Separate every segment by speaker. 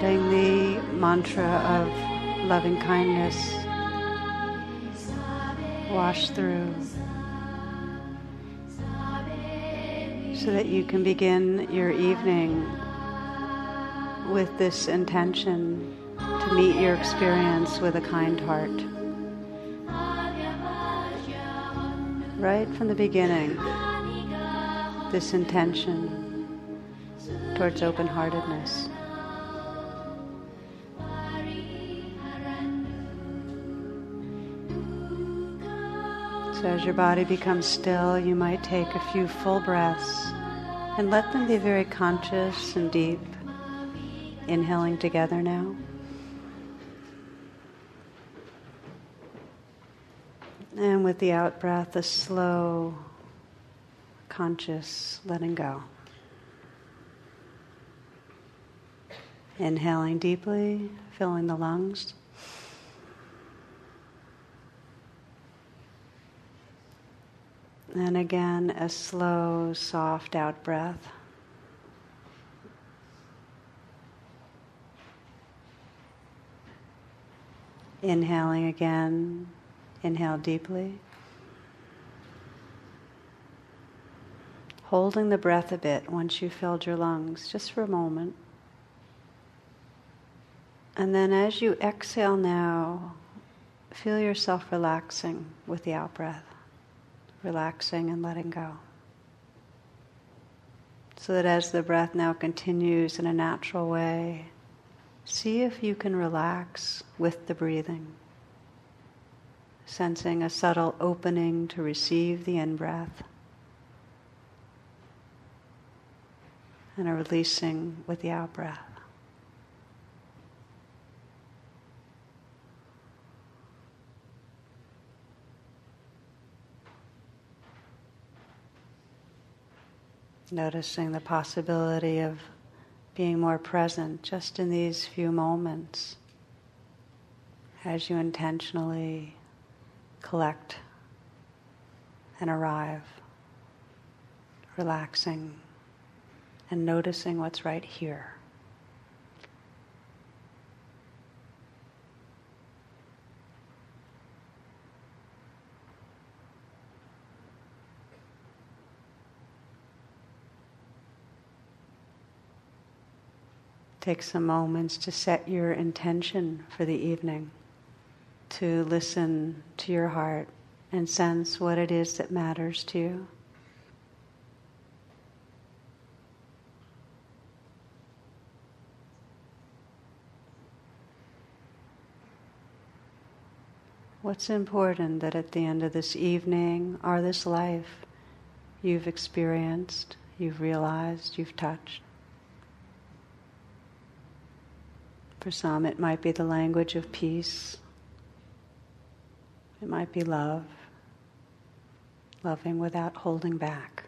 Speaker 1: letting the mantra of loving kindness wash through so that you can begin your evening with this intention to meet your experience with a kind heart. Right from the beginning, this intention towards open heartedness. So, as your body becomes still, you might take a few full breaths and let them be very conscious and deep. Inhaling together now. And with the out breath, a slow, conscious letting go. Inhaling deeply, filling the lungs. And again, a slow, soft out breath. Inhaling again, inhale deeply. Holding the breath a bit once you've filled your lungs, just for a moment. And then as you exhale now, feel yourself relaxing with the out breath, relaxing and letting go. So that as the breath now continues in a natural way, See if you can relax with the breathing, sensing a subtle opening to receive the in breath and a releasing with the out breath. Noticing the possibility of being more present just in these few moments as you intentionally collect and arrive, relaxing and noticing what's right here. Take some moments to set your intention for the evening, to listen to your heart and sense what it is that matters to you. What's important that at the end of this evening or this life you've experienced, you've realized, you've touched? For some, it might be the language of peace. It might be love, loving without holding back.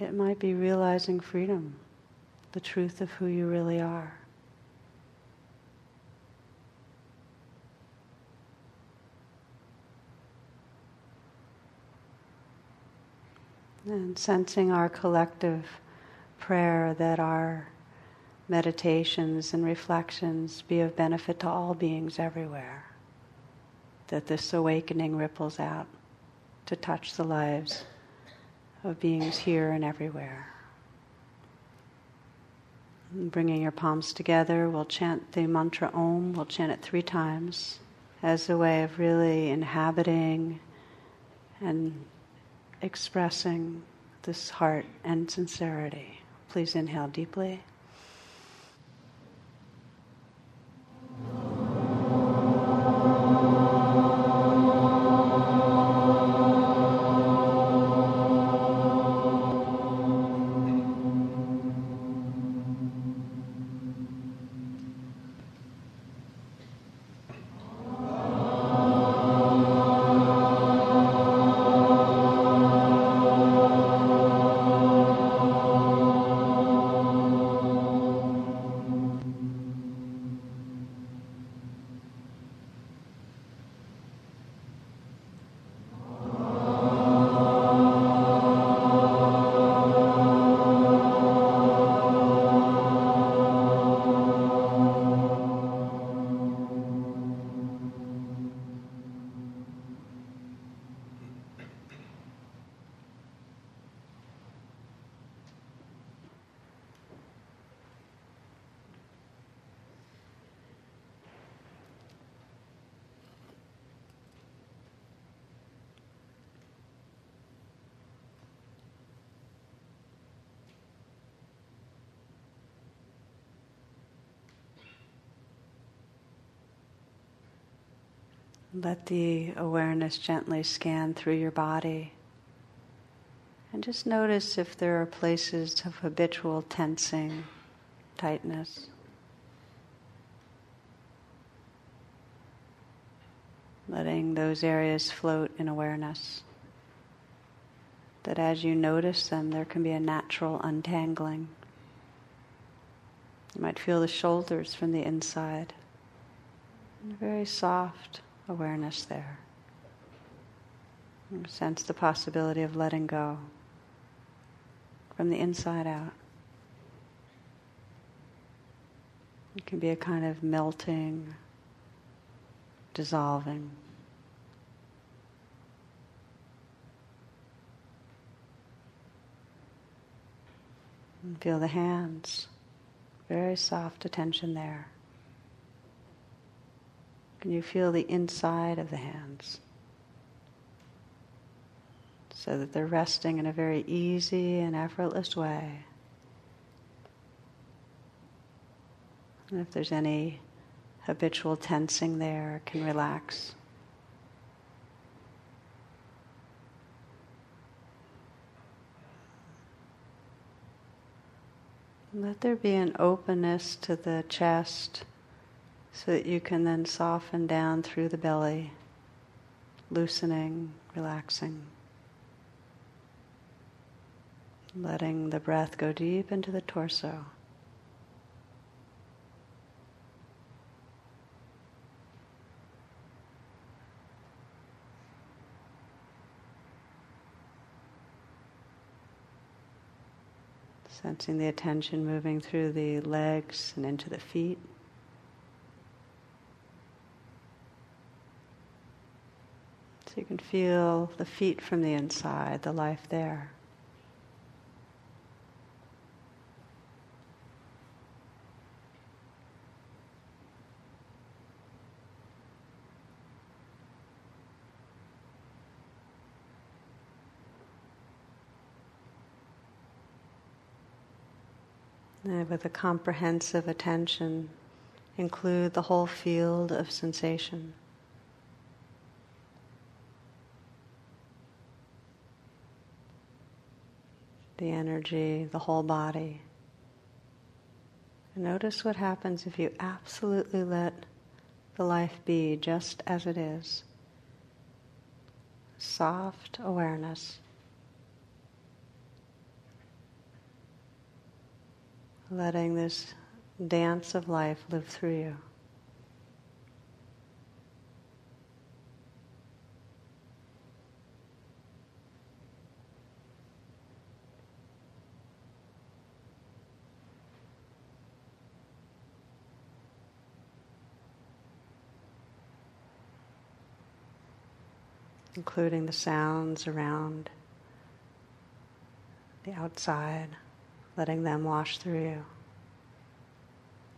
Speaker 1: It might be realizing freedom, the truth of who you really are. And sensing our collective prayer that our meditations and reflections be of benefit to all beings everywhere. That this awakening ripples out to touch the lives of beings here and everywhere. And bringing your palms together, we'll chant the mantra Om. We'll chant it three times as a way of really inhabiting and expressing this heart and sincerity. Please inhale deeply. Let the awareness gently scan through your body. And just notice if there are places of habitual tensing, tightness. Letting those areas float in awareness. That as you notice them, there can be a natural untangling. You might feel the shoulders from the inside. Very soft awareness there. And sense the possibility of letting go from the inside out. It can be a kind of melting, dissolving. And feel the hands, very soft attention there. Can you feel the inside of the hands? So that they're resting in a very easy and effortless way. And if there's any habitual tensing there, can relax. Let there be an openness to the chest so that you can then soften down through the belly, loosening, relaxing. Letting the breath go deep into the torso. Sensing the attention moving through the legs and into the feet. So you can feel the feet from the inside, the life there. And with a comprehensive attention, include the whole field of sensation. The energy, the whole body. Notice what happens if you absolutely let the life be just as it is. Soft awareness. Letting this dance of life live through you. Including the sounds around the outside, letting them wash through you.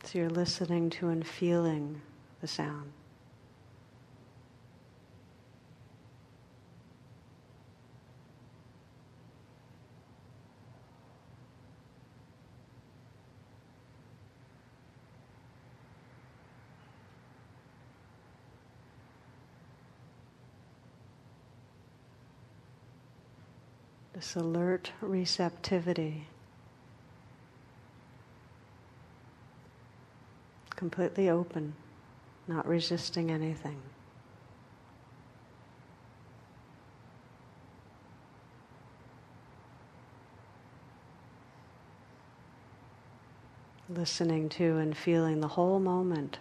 Speaker 1: So you're listening to and feeling the sound. This alert receptivity, completely open, not resisting anything. Listening to and feeling the whole moment.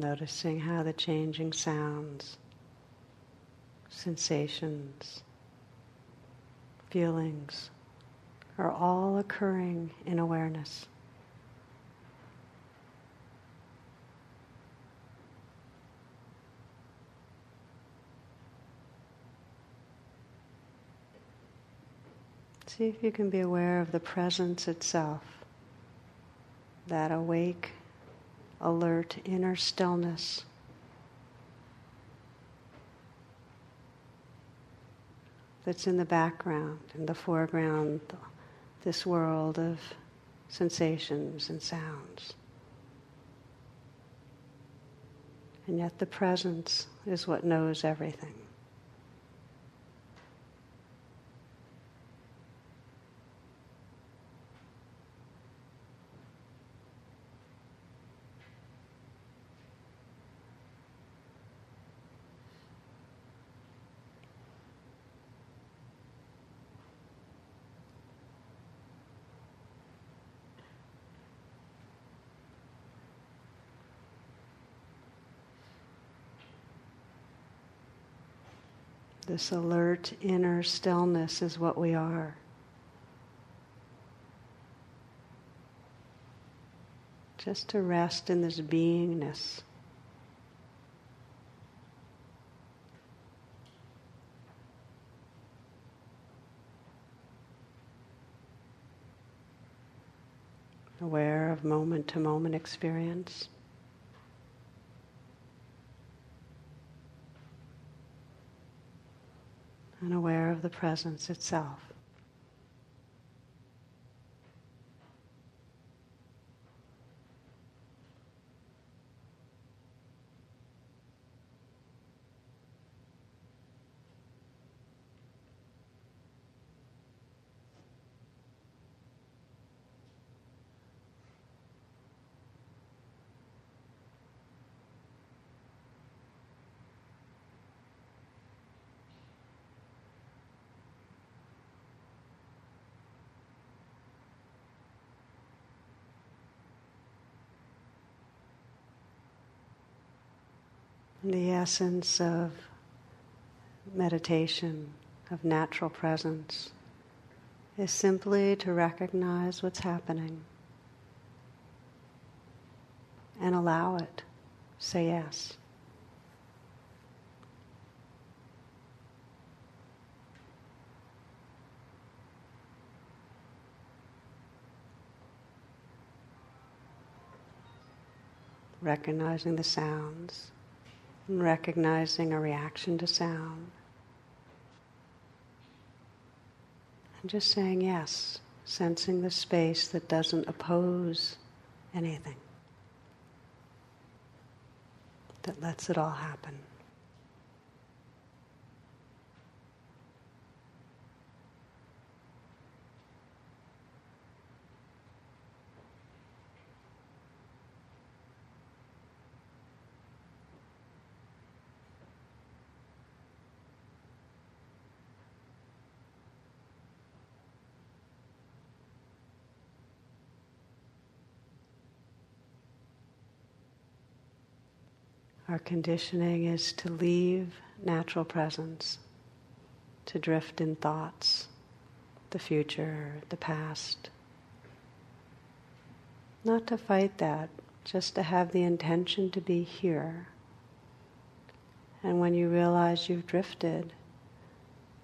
Speaker 1: noticing how the changing sounds, sensations, feelings are all occurring in awareness. See if you can be aware of the presence itself, that awake alert inner stillness. That's in the background, in the foreground, this world of sensations and sounds. And yet the presence is what knows everything. This alert inner stillness is what we are. Just to rest in this beingness. Aware of moment to moment experience. And aware of the presence itself. The essence of meditation, of natural presence, is simply to recognize what's happening and allow it. Say yes. Recognizing the sounds and recognizing a reaction to sound. And just saying yes, sensing the space that doesn't oppose anything, that lets it all happen. Our conditioning is to leave natural presence, to drift in thoughts, the future, the past. Not to fight that, just to have the intention to be here. And when you realize you've drifted,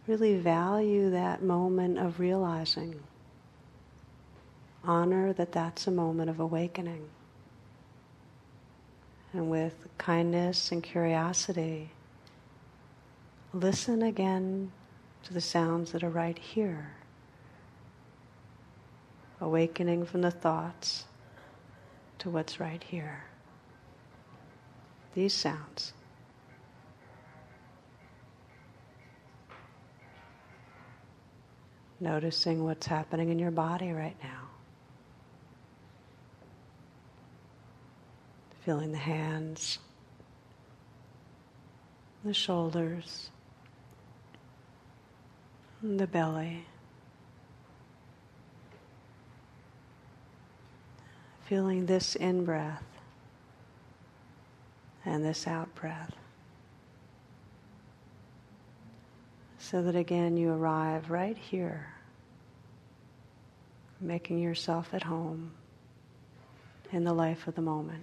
Speaker 1: really value that moment of realizing. Honor that that's a moment of awakening and with kindness and curiosity, listen again to the sounds that are right here. Awakening from the thoughts to what's right here. These sounds. Noticing what's happening in your body right now. Feeling the hands, the shoulders, the belly. Feeling this in breath and this out breath. So that again you arrive right here, making yourself at home in the life of the moment.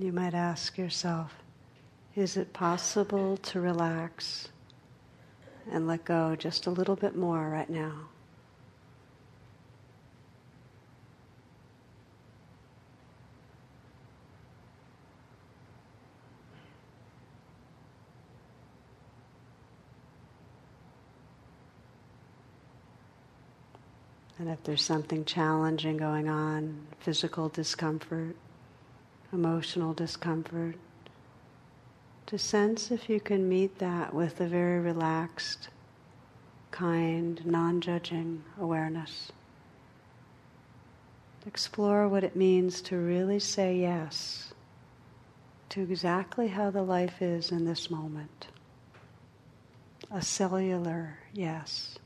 Speaker 1: You might ask yourself, is it possible to relax and let go just a little bit more right now? And if there's something challenging going on, physical discomfort, emotional discomfort, to sense if you can meet that with a very relaxed, kind, non judging awareness. Explore what it means to really say yes to exactly how the life is in this moment. A cellular yes.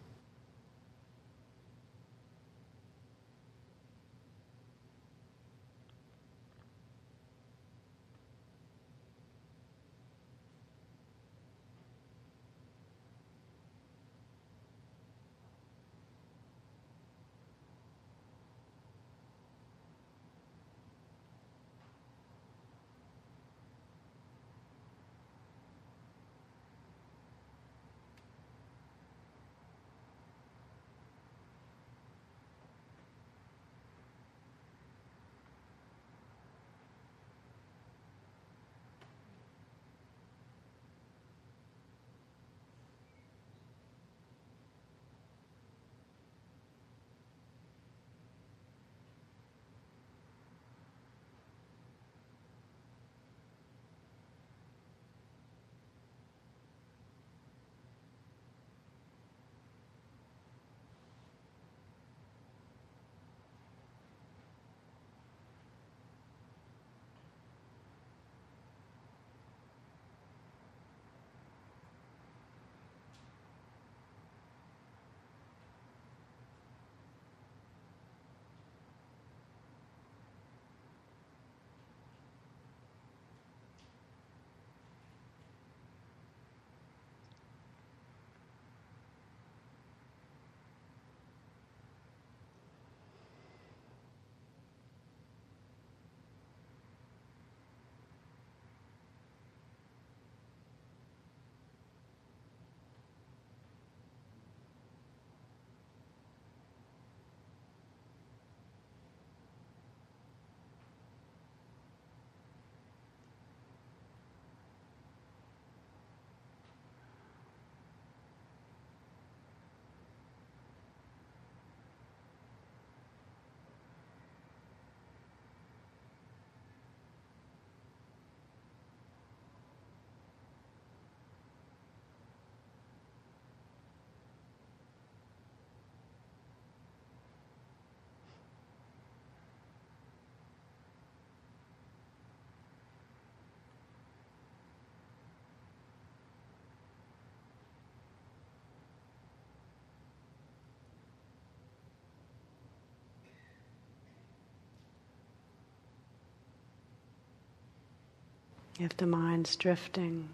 Speaker 1: If the mind's drifting,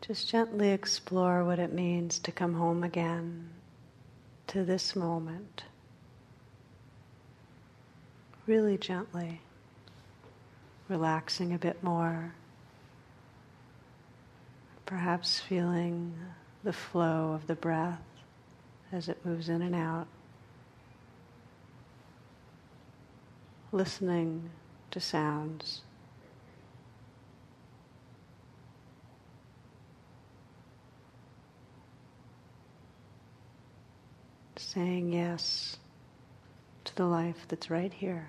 Speaker 1: just gently explore what it means to come home again to this moment. Really gently, relaxing a bit more, perhaps feeling the flow of the breath as it moves in and out, listening to sounds. Saying yes to the life that's right here.